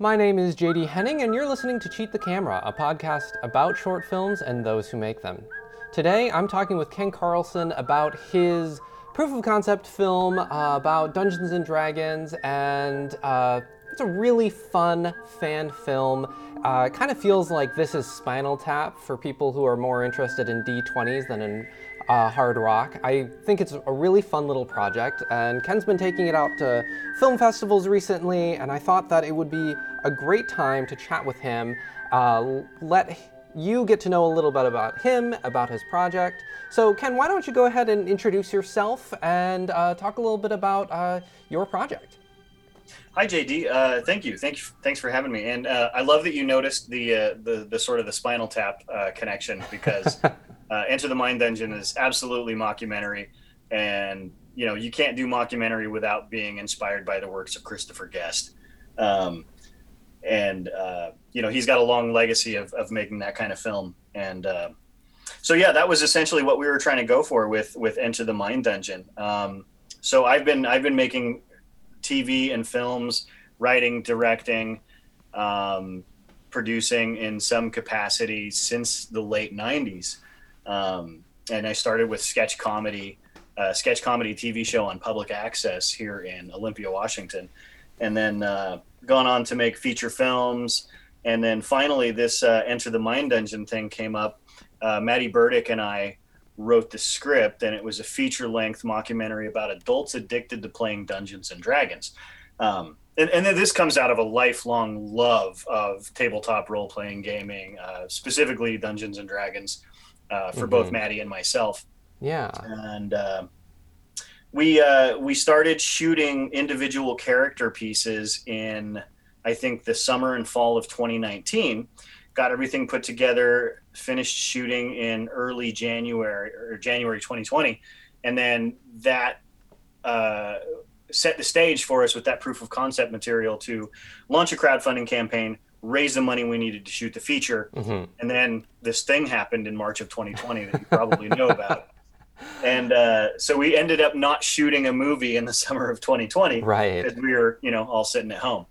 My name is JD Henning, and you're listening to Cheat the Camera, a podcast about short films and those who make them. Today, I'm talking with Ken Carlson about his proof of concept film uh, about Dungeons and Dragons, and uh, it's a really fun fan film. Uh, it kind of feels like this is Spinal Tap for people who are more interested in D20s than in uh, hard rock. I think it's a really fun little project, and Ken's been taking it out to film festivals recently, and I thought that it would be a great time to chat with him, uh, let you get to know a little bit about him, about his project. So, Ken, why don't you go ahead and introduce yourself and uh, talk a little bit about uh, your project? Hi JD, uh, thank you, thank you, thanks for having me. And uh, I love that you noticed the uh, the the sort of the Spinal Tap uh, connection because uh, Enter the Mind Dungeon is absolutely mockumentary, and you know you can't do mockumentary without being inspired by the works of Christopher Guest. Um, and uh, you know he's got a long legacy of, of making that kind of film. And uh, so yeah that was essentially what we were trying to go for with with enter the mind dungeon um, so i've been i've been making tv and films writing directing um, producing in some capacity since the late 90s um, and I started with sketch comedy, uh, sketch comedy TV show on public access here in Olympia, Washington, and then uh, gone on to make feature films. And then finally, this uh, Enter the Mind Dungeon thing came up. Uh, Maddie Burdick and I wrote the script, and it was a feature length mockumentary about adults addicted to playing Dungeons and Dragons. Um, and, and, then this comes out of a lifelong love of tabletop role playing gaming, uh, specifically Dungeons and Dragons uh, for mm-hmm. both Maddie and myself. Yeah. And uh, we uh, we started shooting individual character pieces in I think the summer and fall of 2019. Got everything put together, finished shooting in early January or January 2020, and then that uh, set the stage for us with that proof of concept material to launch a crowdfunding campaign raise the money we needed to shoot the feature. Mm-hmm. And then this thing happened in March of 2020 that you probably know about. And uh, so we ended up not shooting a movie in the summer of 2020. Right. Because we were, you know, all sitting at home.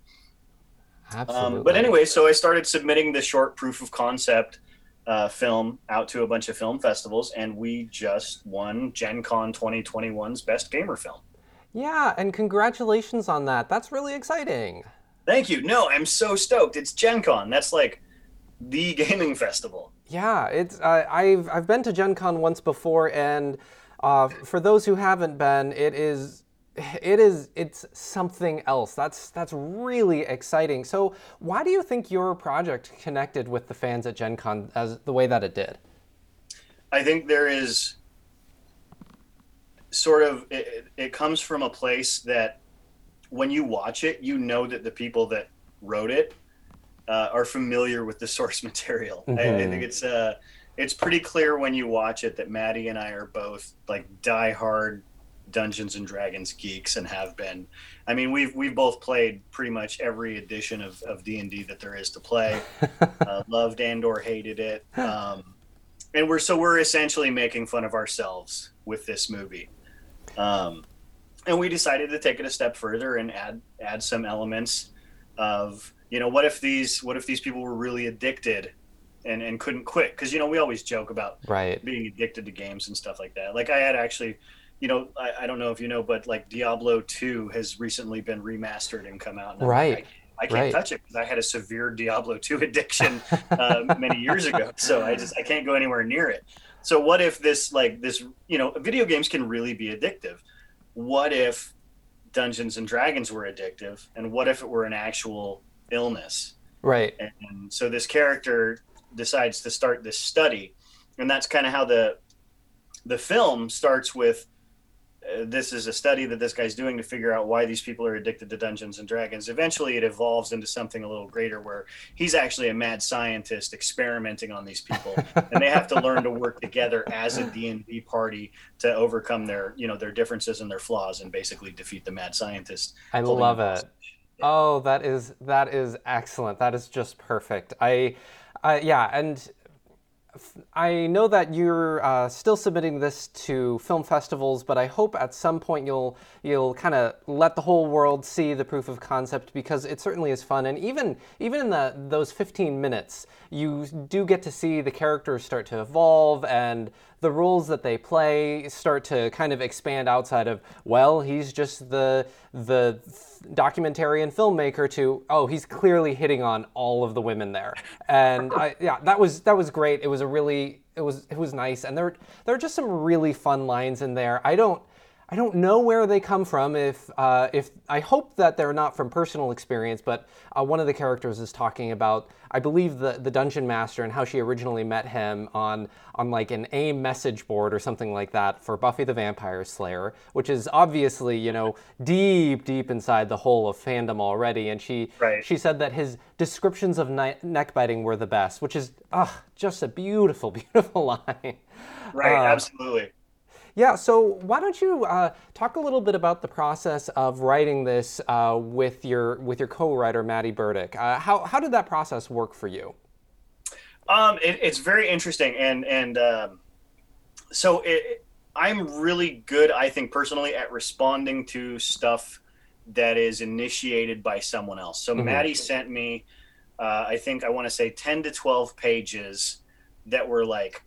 Absolutely. Um, but anyway, so I started submitting the short proof of concept uh, film out to a bunch of film festivals, and we just won Gen Con 2021's Best Gamer Film. Yeah, and congratulations on that. That's really exciting. Thank you. No, I'm so stoked. It's Gen Con. That's like the gaming festival. Yeah, it's uh, I've I've been to Gen Con once before, and uh, for those who haven't been, it is it is it's something else. That's that's really exciting. So, why do you think your project connected with the fans at Gen Con as the way that it did? I think there is sort of it, it comes from a place that when you watch it, you know that the people that wrote it uh, are familiar with the source material. Mm-hmm. I, I, mm-hmm. think it's uh, it's pretty clear when you watch it that Maddie and I are both like diehard Dungeons and Dragons geeks and have been. I mean, we've we've both played pretty much every edition of of D and D that there is to play. uh, loved and or hated it, um, and we're so we're essentially making fun of ourselves with this movie. Um, and we decided to take it a step further and add add some elements of you know what if these what if these people were really addicted and and couldn't quit because you know we always joke about right being addicted to games and stuff like that like i had actually you know i, I don't know if you know but like diablo 2 has recently been remastered and come out and right I, I can't right. touch it because I had a severe Diablo 2 addiction uh, many years ago. So I just I can't go anywhere near it. So what if this like this you know video games can really be addictive? what if Dungeons and Dragons were addictive, and what if it were an actual illness? Right. And, and so this character decides to start this study, and that's kind of how the the film starts with this is a study that this guy's doing to figure out why these people are addicted to Dungeons and Dragons. Eventually, it evolves into something a little greater, where he's actually a mad scientist experimenting on these people, and they have to learn to work together as a D and D party to overcome their, you know, their differences and their flaws, and basically defeat the mad scientist. I love it. Oh, that is that is excellent. That is just perfect. I, uh, yeah, and I know that you're uh, still submitting this to film festivals, but I hope at some point you'll you'll kind of let the whole world see the proof of concept because it certainly is fun. And even even in the those 15 minutes, you do get to see the characters start to evolve and the roles that they play start to kind of expand outside of well, he's just the the documentarian filmmaker to oh, he's clearly hitting on all of the women there. And I, yeah, that was that was great. It was a really it was it was nice, and there there are just some really fun lines in there. I don't I don't know where they come from. If uh, if I hope that they're not from personal experience, but uh, one of the characters is talking about, I believe the the dungeon master and how she originally met him on on like an AIM message board or something like that for Buffy the Vampire Slayer, which is obviously you know deep deep inside the hole of fandom already. And she Right. she said that his descriptions of ni- neck biting were the best, which is ah just a beautiful beautiful line. Right, Uh, absolutely. Yeah, so why don't you uh, talk a little bit about the process of writing this uh, with your with your co-writer Maddie Burdick? Uh, how how did that process work for you? Um, it, it's very interesting, and and um, so it, I'm really good, I think personally, at responding to stuff that is initiated by someone else. So Mhm. Maddie sent me, uh, I think I want to say ten to twelve pages that were like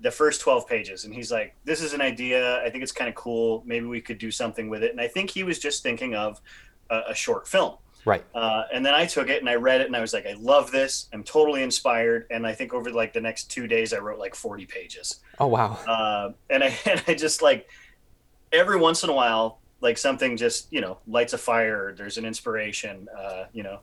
the first 12 pages and he's like this is an idea i think it's kind of cool maybe we could do something with it and i think he was just thinking of a, a short film Right. uh, and then I took it and I read it and I was like, I love this. I'm totally inspired. And I think over like the next two days, I wrote like 40 pages. Oh wow. Uh, and I and I just like every once in a while, like something just you know lights a fire. There's an inspiration. Uh, you know,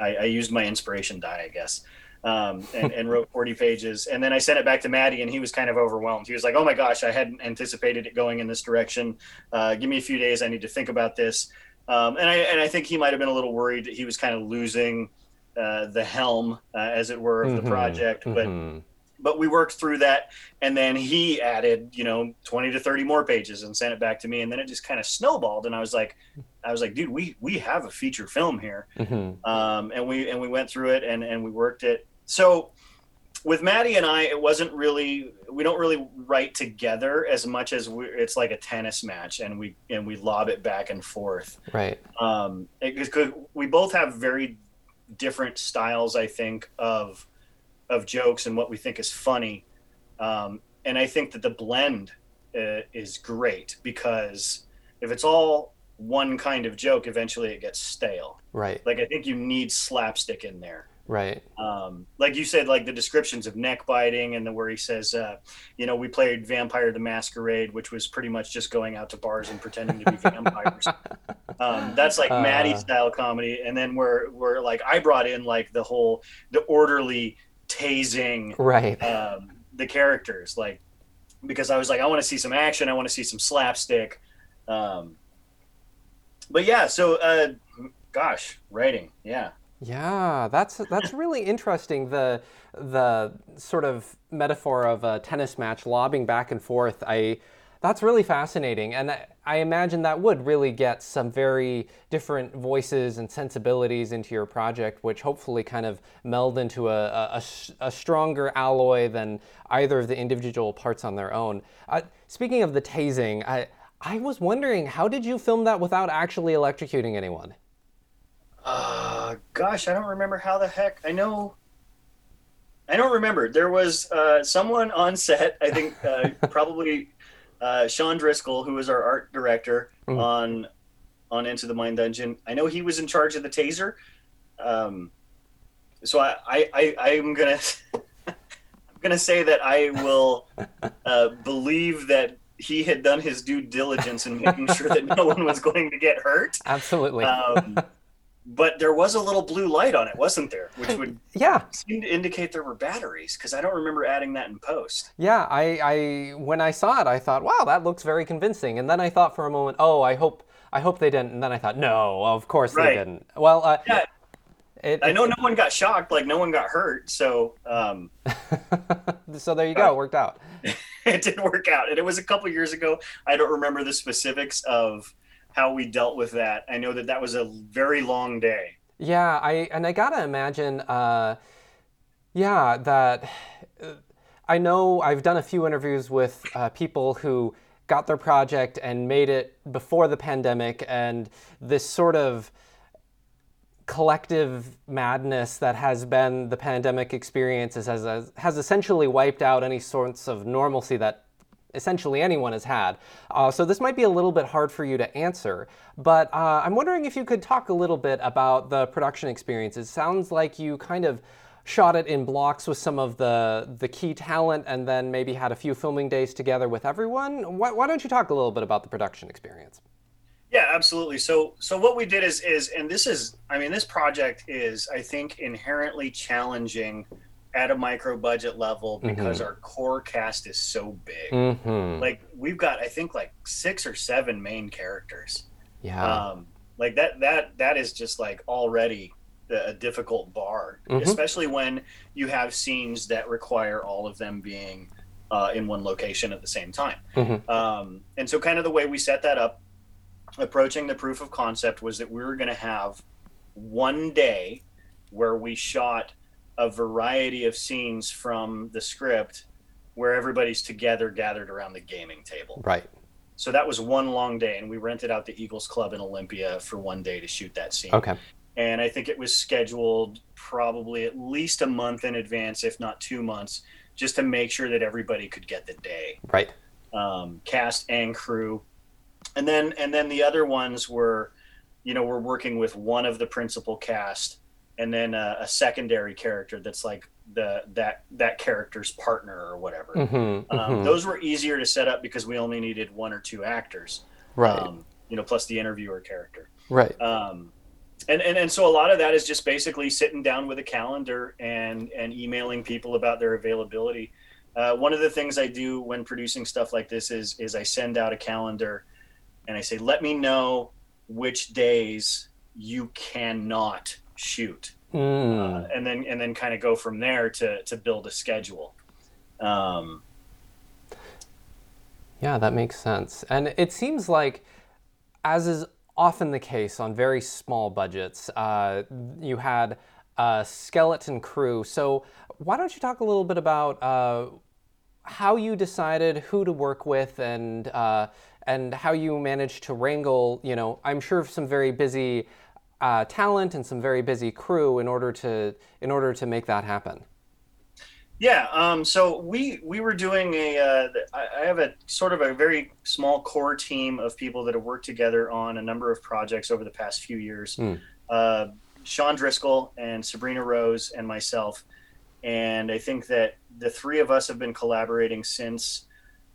I, I used my inspiration die, I guess. Um, and, and wrote 40 pages. And then I sent it back to Maddie, and he was kind of overwhelmed. He was like, Oh my gosh, I hadn't anticipated it going in this direction. Uh, give me a few days. I need to think about this. Um, and I and I think he might have been a little worried that he was kind of losing uh, the helm, uh, as it were, of the Mhm, project. But mhm. but we worked through that, and then he added you know 20 to 30 more pages and sent it back to me, and then it just kind of snowballed. And I was like, I was like, dude, we we have a feature film here Mhm. um, and we and we went through it and and we worked it. So with Maddie and I, it wasn't really we don't really write together as much as we, it's like a tennis match, and we and we lob it back and forth. Right. Um, it, we both have very different styles, I think, of of jokes and what we think is funny. Um, and I think that the blend uh, is great because if it's all one kind of joke, eventually it gets stale Right. like i think you need slapstick in there Right. um, like you said like the descriptions of neck biting and the where he says uh, you know we played vampire the masquerade which was pretty much just going out to bars and pretending to be vampires um, that's like Uh. maddie style comedy and then where where like i brought in like the whole the orderly tasing Right. um, the characters like because i was like i want to see some action i want to see some slapstick um, but yeah so uh, gosh writing yeah Yeah, that's that's really interesting. The the sort of metaphor of a tennis match lobbing back and forth. I that's really fascinating, and I, I imagine that would really get some very different voices and sensibilities into your project, which hopefully kind of meld into a a stronger alloy than either of the individual parts on their own. Uh, speaking of the tasing, I I was wondering how did you film that without actually electrocuting anyone? Uh, gosh, I don't remember how the heck. I know. I don't remember. There was uh, someone on set. I think uh, probably uh, Sean Driscoll, who was our art director Mm. on on Into the Mind Dungeon. I know he was in charge of the taser. Um, so I, I, I I'm gonna I'm gonna say that I will uh, believe that he had done his due diligence in making sure that no one was going to get hurt. Absolutely. Um, but there was a little blue light on it, wasn't there? Which would yeah. seem to indicate there were batteries because I don't remember adding that in post. Yeah, I, I when I saw it, I thought, wow, that looks very convincing. And then I thought for a moment, oh, I hope I hope they didn't. And then I thought, no, of course they didn't. Well, uh, Yeah. it, I know no one got shocked, like no one got hurt, so um, so there you go, it worked out. it did work out. And it was a couple years ago. I don't remember the specifics of how we dealt with that. I know that that was a very long day. Yeah, I and I gotta imagine, uh, yeah, that uh, I know I've done a few interviews with uh, people who got their project and made it before the pandemic, and this sort of collective madness that has been the pandemic experiences has, has essentially wiped out any sorts of normalcy that essentially anyone has had. Uh, so this might be a little bit hard for you to answer, but uh, I'm wondering if you could talk a little bit about the production experience. It sounds like you kind of shot it in blocks with some of the the key talent and then maybe had a few filming days together with everyone. Why, why don't you talk a little bit about the production experience? Yeah, absolutely. So so what we did is is and this is I mean this project is I think inherently challenging at a micro budget level because mm-hmm. our core cast is so big. Mm-hmm. Like we've got I think like 6 or 7 main characters. Yeah. Um like that that that is just like already a difficult bar, mm-hmm. especially when you have scenes that require all of them being uh, in one location at the same time. Mm-hmm. Um, and so, kind of the way we set that up, approaching the proof of concept, was that we were going to have one day where we shot a variety of scenes from the script where everybody's together gathered around the gaming table. Right. So that was one long day, and we rented out the Eagles Club in Olympia for one day to shoot that scene. Okay and I think it was scheduled probably at least a month in advance, if not two months, just to make sure that everybody could get the day. Right. Um, cast and crew, and then and then the other ones were, you know, we're working with one of the principal cast, and then a, a secondary character that's like the that that character's partner or whatever. Mm-hmm, um, mm-hmm. Those were easier to set up because we only needed one or two actors. Right. Um, you know, plus the interviewer character. Right. Um, and, and and so a lot of that is just basically sitting down with a calendar and and emailing people about their availability. Uh, one of the things I do when producing stuff like this is is I send out a calendar, and I say, let me know which days you cannot shoot, mm. uh, and then and then kind of go from there to to build a schedule. Um, yeah, that makes sense, and it seems like, as is often the case on very small budgets. Uh, you had a skeleton crew. So, why don't you talk a little bit about uh, how you decided who to work with and uh, and how you managed to wrangle? You know, I'm sure some very busy uh, talent and some very busy crew in order to in order to make that happen. Yeah, um, so we we were doing a. Uh, I have a sort of a very small core team of people that have worked together on a number of projects over the past few years. Mm. Uh, Sean Driscoll and Sabrina Rose and myself, and I think that the three of us have been collaborating since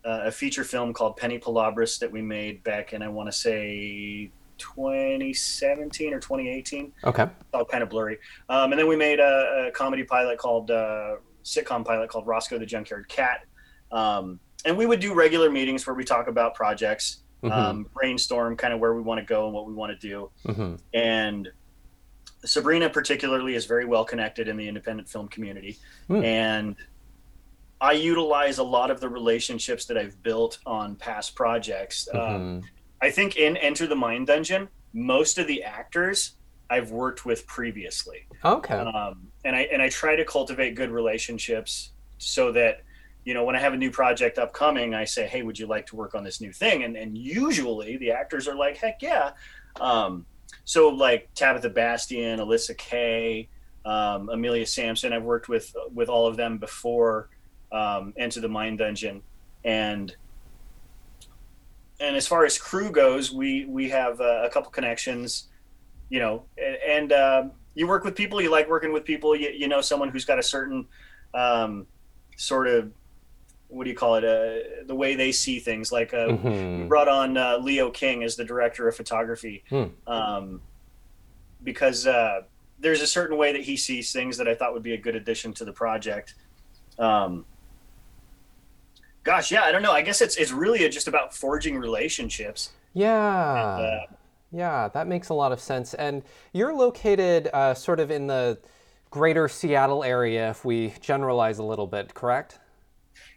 uh, a feature film called Penny Palabras that we made back in I want to say 2017 or 2018. Okay, all kind of blurry. Um, and then we made a, a comedy pilot called uh, sitcom pilot called Roscoe the Junkyard Cat. Um, and we would do regular meetings where we talk about projects, mm-hmm. um, brainstorm kind of where we want to go and what we want to do. Mm-hmm. And Sabrina, particularly, is very well connected in the independent film community. Mm. And I utilize a lot of the relationships that I've built on past projects. Mm-hmm. Um, I think in Enter the Mind Dungeon, most of the actors I've worked with previously. Okay. Um, and I and I try to cultivate good relationships so that you know when I have a new project upcoming, I say, "Hey, would you like to work on this new thing?" And and usually the actors are like, "Heck yeah!" Um, so like Tabitha Bastian, Alyssa Kay, um, Amelia Sampson, I've worked with with all of them before um, Enter the Mind Dungeon, and and as far as crew goes, we we have uh, a couple connections, you know, and, and um, you work with people, you like working with people, you, you know, someone who's got a certain um, sort of, what do you call it? Uh, the way they see things. Like uh, mm-hmm. we brought on uh, Leo King as the director of photography hmm. um, because uh, there's a certain way that he sees things that I thought would be a good addition to the project. Um, gosh, yeah, I don't know. I guess it's it's really just about forging relationships. Yeah. And, uh, yeah, that makes a lot of sense. And you're located uh, sort of in the greater Seattle area, if we generalize a little bit, correct?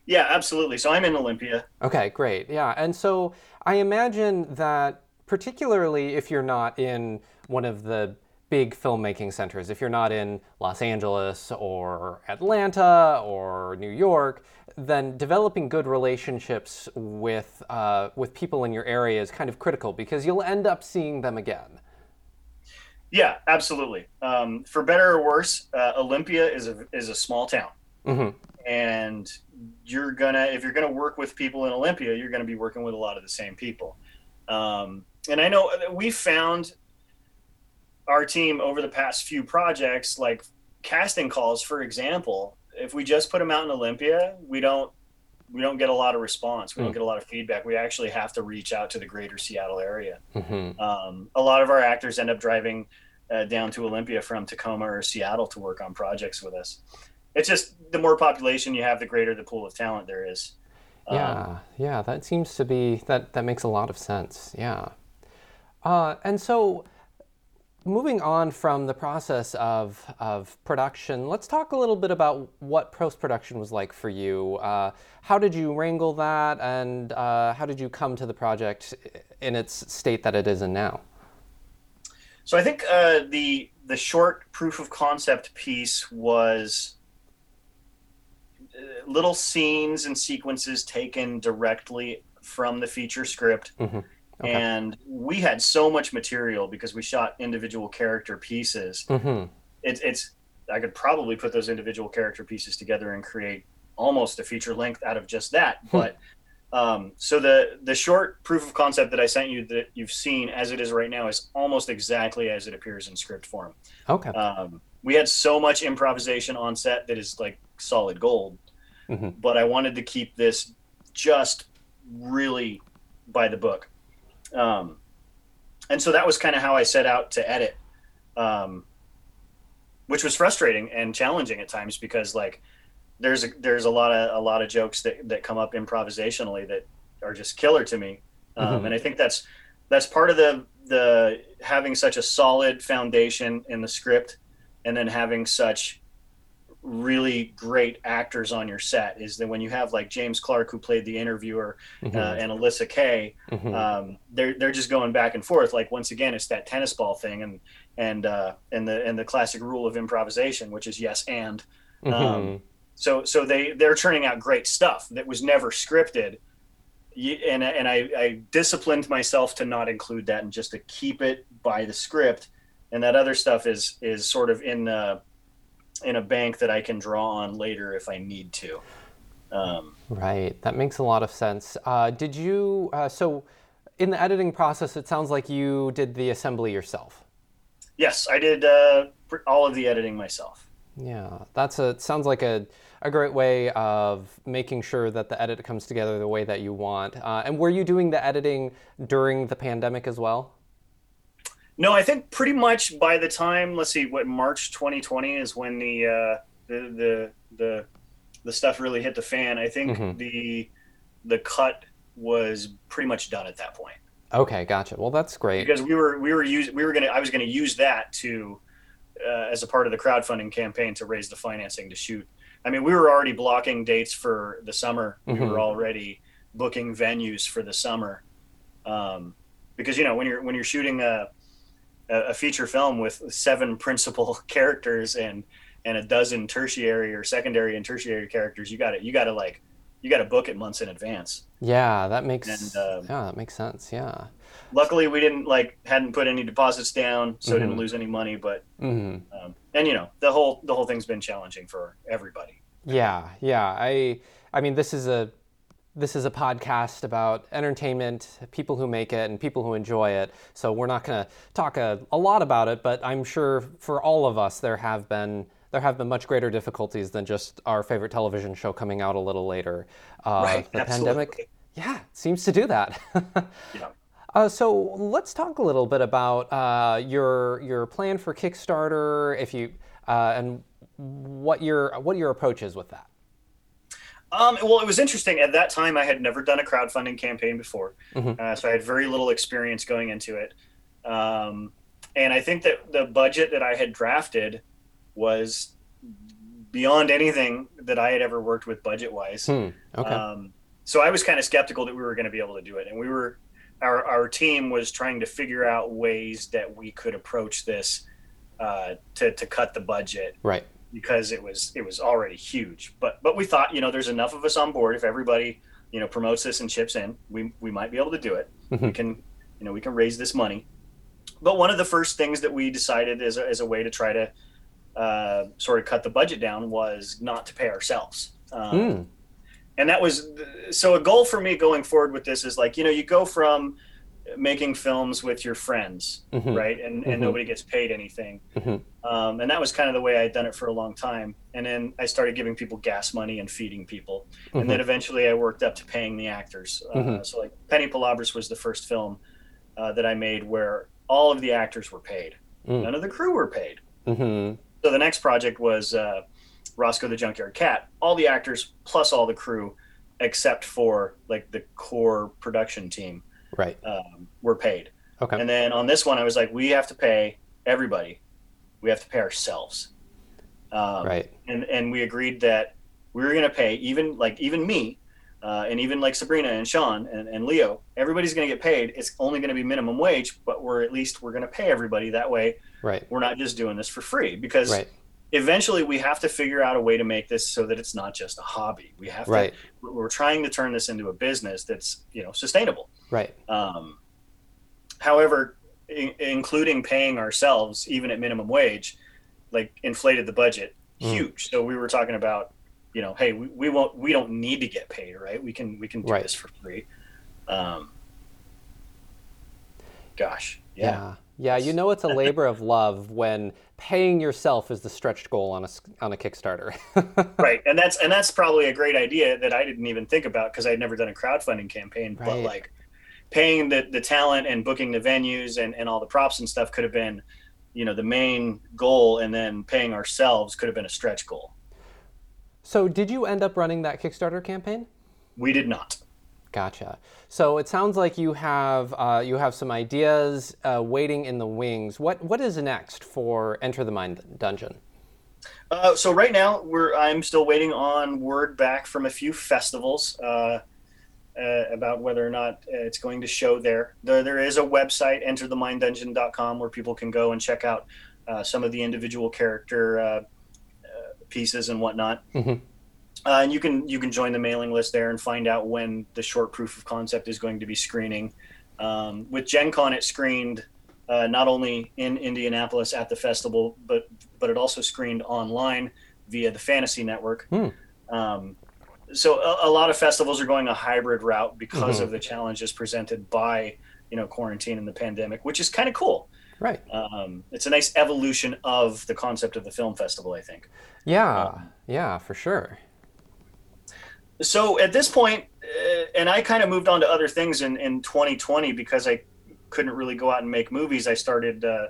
Yeah, absolutely. So I'm in Olympia. Okay, great. Yeah. And so I imagine that, particularly if you're not in one of the big filmmaking centers, if you're not in Los Angeles or Atlanta or New York, then developing good relationships with uh, with people in your area is kind of critical because you'll end up seeing them again. Yeah, absolutely. Um, for better or worse, uh, Olympia is a is a small town, Mm-hmm. and you're gonna if you're gonna work with people in Olympia, you're gonna be working with a lot of the same people. Um, and I know we found our team over the past few projects, like casting calls, for example. If we just put them out in Olympia, we don't we don't get a lot of response. We don't Hmm. get a lot of feedback. We actually have to reach out to the greater Seattle area. Mm-hmm. Um, a lot of our actors end up driving uh, down to Olympia from Tacoma or Seattle to work on projects with us. It's just the more population you have, the greater the pool of talent there is. Um, Yeah, yeah, that seems to be that that makes a lot of sense. Yeah. Uh, and so moving on from the process of of production, let's talk a little bit about what post production was like for you. Uh, how did you wrangle that, and uh, how did you come to the project in its state that it is in now? So I think uh, the the short proof of concept piece was uh, little scenes and sequences taken directly from the feature script. Mhm. Okay. And we had so much material because we shot individual character pieces. Mm-hmm. It's it's I could probably put those individual character pieces together and create almost a feature length out of just that. Hmm. But um, so the the short proof of concept that I sent you that you've seen as it is right now is almost exactly as it appears in script form. Okay. Um, we had so much improvisation on set that is like solid gold, Mhm. but I wanted to keep this just really by the book. Um, and so that was kind of how I set out to edit, um, which was frustrating and challenging at times because like there's a, there's a lot of a lot of jokes that, that come up improvisationally that are just killer to me, um, Mhm. and I think that's that's part of the the having such a solid foundation in the script, and then having such really great actors on your set is that when you have like James Clark who played the interviewer Mhm. uh, and Alyssa Kay, Mhm. um, they're they're just going back and forth. Like once again, it's that tennis ball thing, and and uh, and the and the classic rule of improvisation, which is yes and. Mhm. um, So so they they're turning out great stuff that was never scripted, and and I, I disciplined myself to not include that and just to keep it by the script, and that other stuff is is sort of in uh, in a bank that I can draw on later if I need to. Um, Right, that makes a lot of sense. Uh, did you, uh, so in the editing process, it sounds like you did the assembly yourself. yes, I did uh, all of the editing myself. Yeah, that's a, sounds like a, a great way of making sure that the edit comes together the way that you want. Uh, and were you doing the editing during the pandemic as well? No, I think pretty much by the time let's see, what March 2020 is when the uh, the, the the the stuff really hit the fan. I think Mhm. the the cut was pretty much done at that point Okay, gotcha. Well, that's great. because we were we were use, we were gonna I was gonna use that to uh, as a part of the crowdfunding campaign to raise the financing to shoot. I mean, we were already blocking dates for the summer. We Mhm. were already booking venues for the summer um, because you know when you're when you're shooting a a feature film with seven principal characters and and a dozen tertiary or secondary and tertiary characters, you got to you got to like you got to book it months in advance. Yeah, that makes, And, um, yeah, that makes sense. Yeah. Luckily, we didn't like hadn't put any deposits down, so Mhm. didn't lose any money. But hmm um, and you know the whole the whole thing's been challenging for everybody. Yeah, yeah. I I mean this is a this is a podcast about entertainment, people who make it and people who enjoy it. So we're not going to talk a, a lot about it, but I'm sure for all of us there have been there have been much greater difficulties than just our favorite television show coming out a little later. Uh, Right, the absolutely. pandemic, yeah, seems to do that. Yeah. Uh, so let's talk a little bit about uh, your your plan for Kickstarter, if you uh, and what your what your approach is with that. Um, well, it was interesting. At that time, I had never done a crowdfunding campaign before, Mhm. uh, so I had very little experience going into it. Um, and I think that the budget that I had drafted was beyond anything that I had ever worked with budget wise. Hmm. Okay. Um, so I was kind of skeptical that we were going to be able to do it, and we were our our team was trying to figure out ways that we could approach this uh, to to cut the budget right. Because it was it was already huge. But but we thought, you know, there's enough of us on board. If everybody, you know, promotes this and chips in, we we might be able to do it. Mm-hmm. We can, you know, we can raise this money. But one of the first things that we decided as a, as a way to try to uh, sort of cut the budget down was not to pay ourselves. Um, Mm. and that was so a goal for me going forward with this is like you know you go from making films with your friends Mhm. right and, and Mhm. nobody gets paid anything Mhm. um, and that was kind of the way i'd done it for a long time and then i started giving people gas money and feeding people and then eventually i worked up to paying the actors uh, Mhm. so like penny palabras was the first film uh, that i made where all of the actors were paid Mm. none of the crew were paid Mhm. so the next project was uh, Roscoe the Junkyard Cat. All the actors plus all the crew, except for like the core production team, Right. um, were paid. Okay. And then on this one, I was like, we have to pay everybody. We have to pay ourselves. Um, right. And and we agreed that we were going to pay even like even me. Uh, and even like Sabrina and Sean and, and Leo, everybody's going to get paid. It's only going to be minimum wage, but we're at least we're going to pay everybody. That way, Right. we're not just doing this for free because Right. Eventually we have to figure out a way to make this so that it's not just a hobby. We have Right. to, we're trying to turn this into a business that's, you know, sustainable. Right. Um, however, I- including paying ourselves, even at minimum wage, like inflated the budget Mm. huge. So we were talking about, you know, Hey, we, we won't, we don't need to get paid, right? We can, we can do Right. this for free. Um, gosh. Yeah. Yeah. Yeah. you know it's a labor of love when paying yourself is the stretched goal on a on a Kickstarter. right and that's and that's probably a great idea that i didn't even think about because i'd never done a crowdfunding campaign but like paying the the talent and booking the venues and and all the props and stuff could have been you know the main goal and then paying ourselves could have been a stretch goal so, did you end up running that Kickstarter campaign? we did not Gotcha. So it sounds like you have uh, you have some ideas uh, waiting in the wings. What what is next for Enter the Mind Dungeon? uh, so right now we're i'm still waiting on word back from a few festivals uh, uh, about whether or not uh, it's going to show there. There, there is a website, entertheminddungeon.com, where people can go and check out uh, some of the individual character uh, uh, pieces and whatnot. Mhm. Uh, and you can you can join the mailing list there and find out when the short proof of concept is going to be screening. Um, with Gen Con, it screened uh, not only in Indianapolis at the festival, but but it also screened online via the Fantasy Network. Hmm. Um, so a, a lot of festivals are going a hybrid route because Mhm. of the challenges presented by you know quarantine and the pandemic, which is kind of cool. Right. Um, it's a nice evolution of the concept of the film festival, I think. Yeah. Yeah, for sure. So at this point, uh, and I kind of moved on to other things in, in 2020 because I couldn't really go out and make movies. I started uh,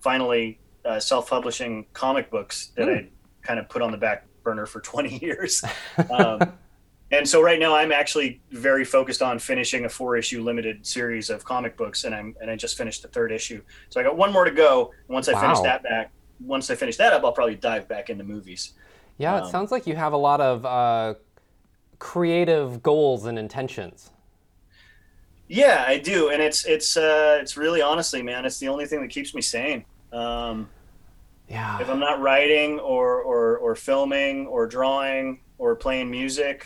finally uh, self-publishing comic books that Hmm. I kind of put on the back burner for 20 years. Um, and so right now I'm actually very focused on finishing a four-issue limited series of comic books, and I'm and I just finished the third issue. So I got one more to go. Once I finish that back, once I finish that up, I'll probably dive back into movies. Yeah, it Um, sounds like you have a lot of uh, creative goals and intentions. Yeah, I do, and it's it's uh, it's really honestly, man, it's the only thing that keeps me sane. Um, Yeah. if I'm not writing or, or or filming or drawing or playing music,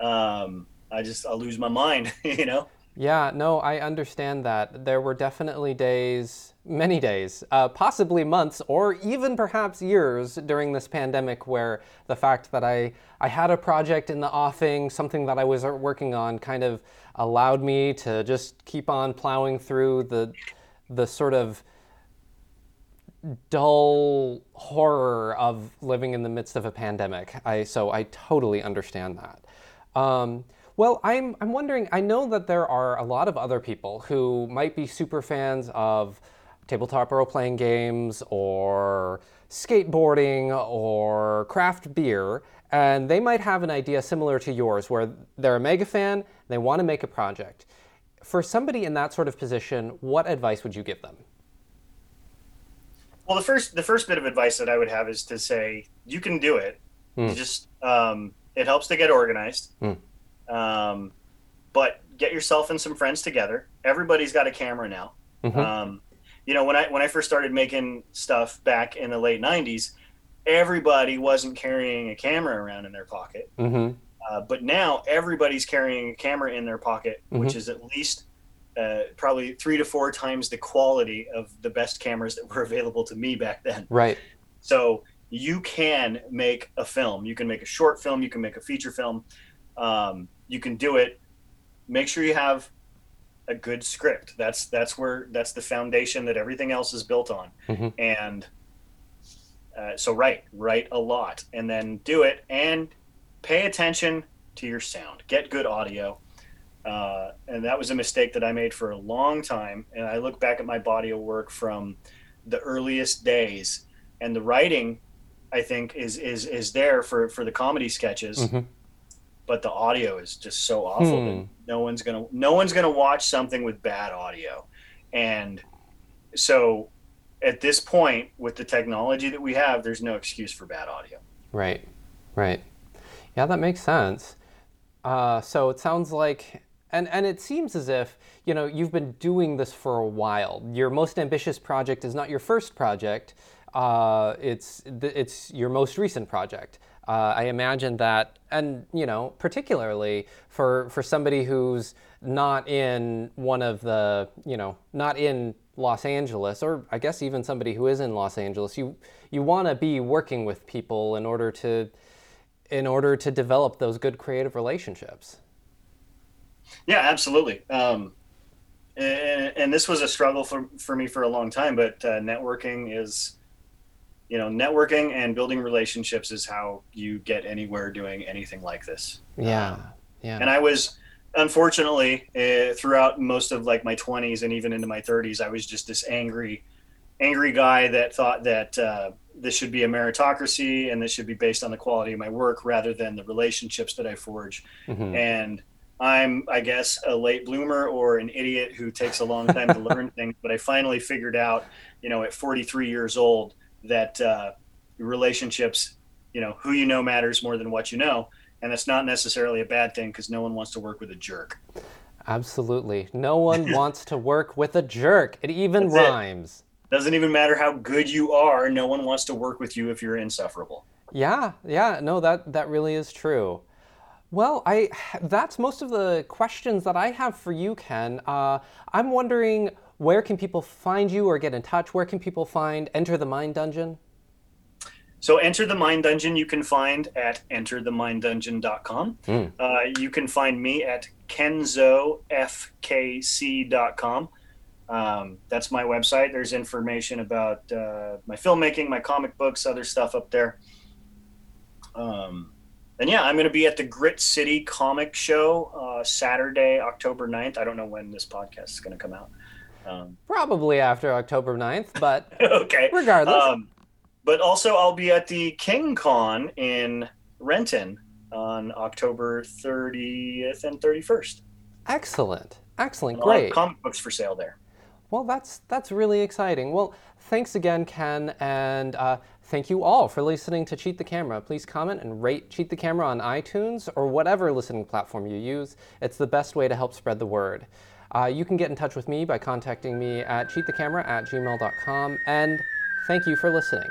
um, I just I'll lose my mind, you know. Yeah, no, I understand that. There were definitely days, many days, uh, possibly months, or even perhaps years during this pandemic where the fact that I, I had a project in the offing, something that I was working on, kind of allowed me to just keep on plowing through the, the sort of dull horror of living in the midst of a pandemic. I, so I totally understand that. Um, well, I'm, I'm wondering, I know that there are a lot of other people who might be super fans of tabletop role playing games or skateboarding or craft beer, and they might have an idea similar to yours where they're a mega fan, they want to make a project. For somebody in that sort of position, what advice would you give them? Well, the first the first bit of advice that I would have is to say you can do it. You just um, it helps to get organized. Hmm. Um, but get yourself and some friends together. Everybody's got a camera now. Mhm. Um, you know, when I when I first started making stuff back in the late '90s, everybody wasn't carrying a camera around in their pocket. hmm Uh, but now everybody's carrying a camera in their pocket, which is at least uh, probably three to four times the quality of the best cameras that were available to me back then. Right. So you can make a film. You can make a short film. You can make a feature film. Um, you can do it. Make sure you have a good script. That's that's where that's the foundation that everything else is built on. Mhm. And uh, so write, write a lot, and then do it, and pay attention to your sound. Get good audio. Uh, and that was a mistake that I made for a long time. And I look back at my body of work from the earliest days, and the writing, I think, is is is there for for the comedy sketches, Mhm. But the audio is just so awful Hmm. that no one's gonna no one's gonna watch something with bad audio, and so at this point with the technology that we have, there's no excuse for bad audio. Right, right. Yeah, that makes sense. Uh, so it sounds like, and and it seems as if you know you've been doing this for a while. Your most ambitious project is not your first project. Uh, it's it's your most recent project. Uh, I imagine that, and you know, particularly for for somebody who's not in one of the, you know, not in Los Angeles, or I guess even somebody who is in Los Angeles, you you want to be working with people in order to in order to develop those good creative relationships. Yeah, absolutely. Um, and, and this was a struggle for, for me for a long time, but uh, networking is, you know, networking and building relationships is how you get anywhere doing anything like this. Yeah, yeah. And I was, unfortunately, uh, throughout most of like my 20s and even into my 30s, I was just this angry, angry guy that thought that uh, this should be a meritocracy and this should be based on the quality of my work rather than the relationships that I forge. Mhm. And I'm, I guess, a late bloomer or an idiot who takes a long time to learn things. But I finally figured out, you know, at 43 years old, that uh, relationships, you know, who you know matters more than what you know. And that's not necessarily a bad thing because no one wants to work with a jerk. Absolutely. No one wants to work with a jerk. It even That's it. rhymes. Doesn't even matter how good you are. No one wants to work with you if you're insufferable. Yeah, yeah, no, that that really is true. Well, I that's most of the questions that I have for you, Ken. Uh, I'm wondering where can people find you or get in touch? Where can people find Enter the Mind Dungeon? So enter the mind dungeon you can find at entertheminddungeon.com. Mm. Uh, you can find me at kenzofkc.com. Um, that's my website. There's information about uh, my filmmaking, my comic books, other stuff up there. Um, and yeah, I'm going to be at the Grit City Comic Show uh, Saturday, October 9th. I don't know when this podcast is going to come out. Um, Probably after October 9th, but okay. regardless. Um, but also, I'll be at the King Con in Renton on October 30th and 31st. excellent. Excellent. And I'll have Great. comic books for sale there. Well, that's that's really exciting. Well, thanks again, Ken, and uh, thank you all for listening to Cheat the Camera. Please comment and rate Cheat the Camera on iTunes or whatever listening platform you use. It's the best way to help spread the word. Uh, you can get in touch with me by contacting me at cheatthecamera at gmail.com, and thank you for listening.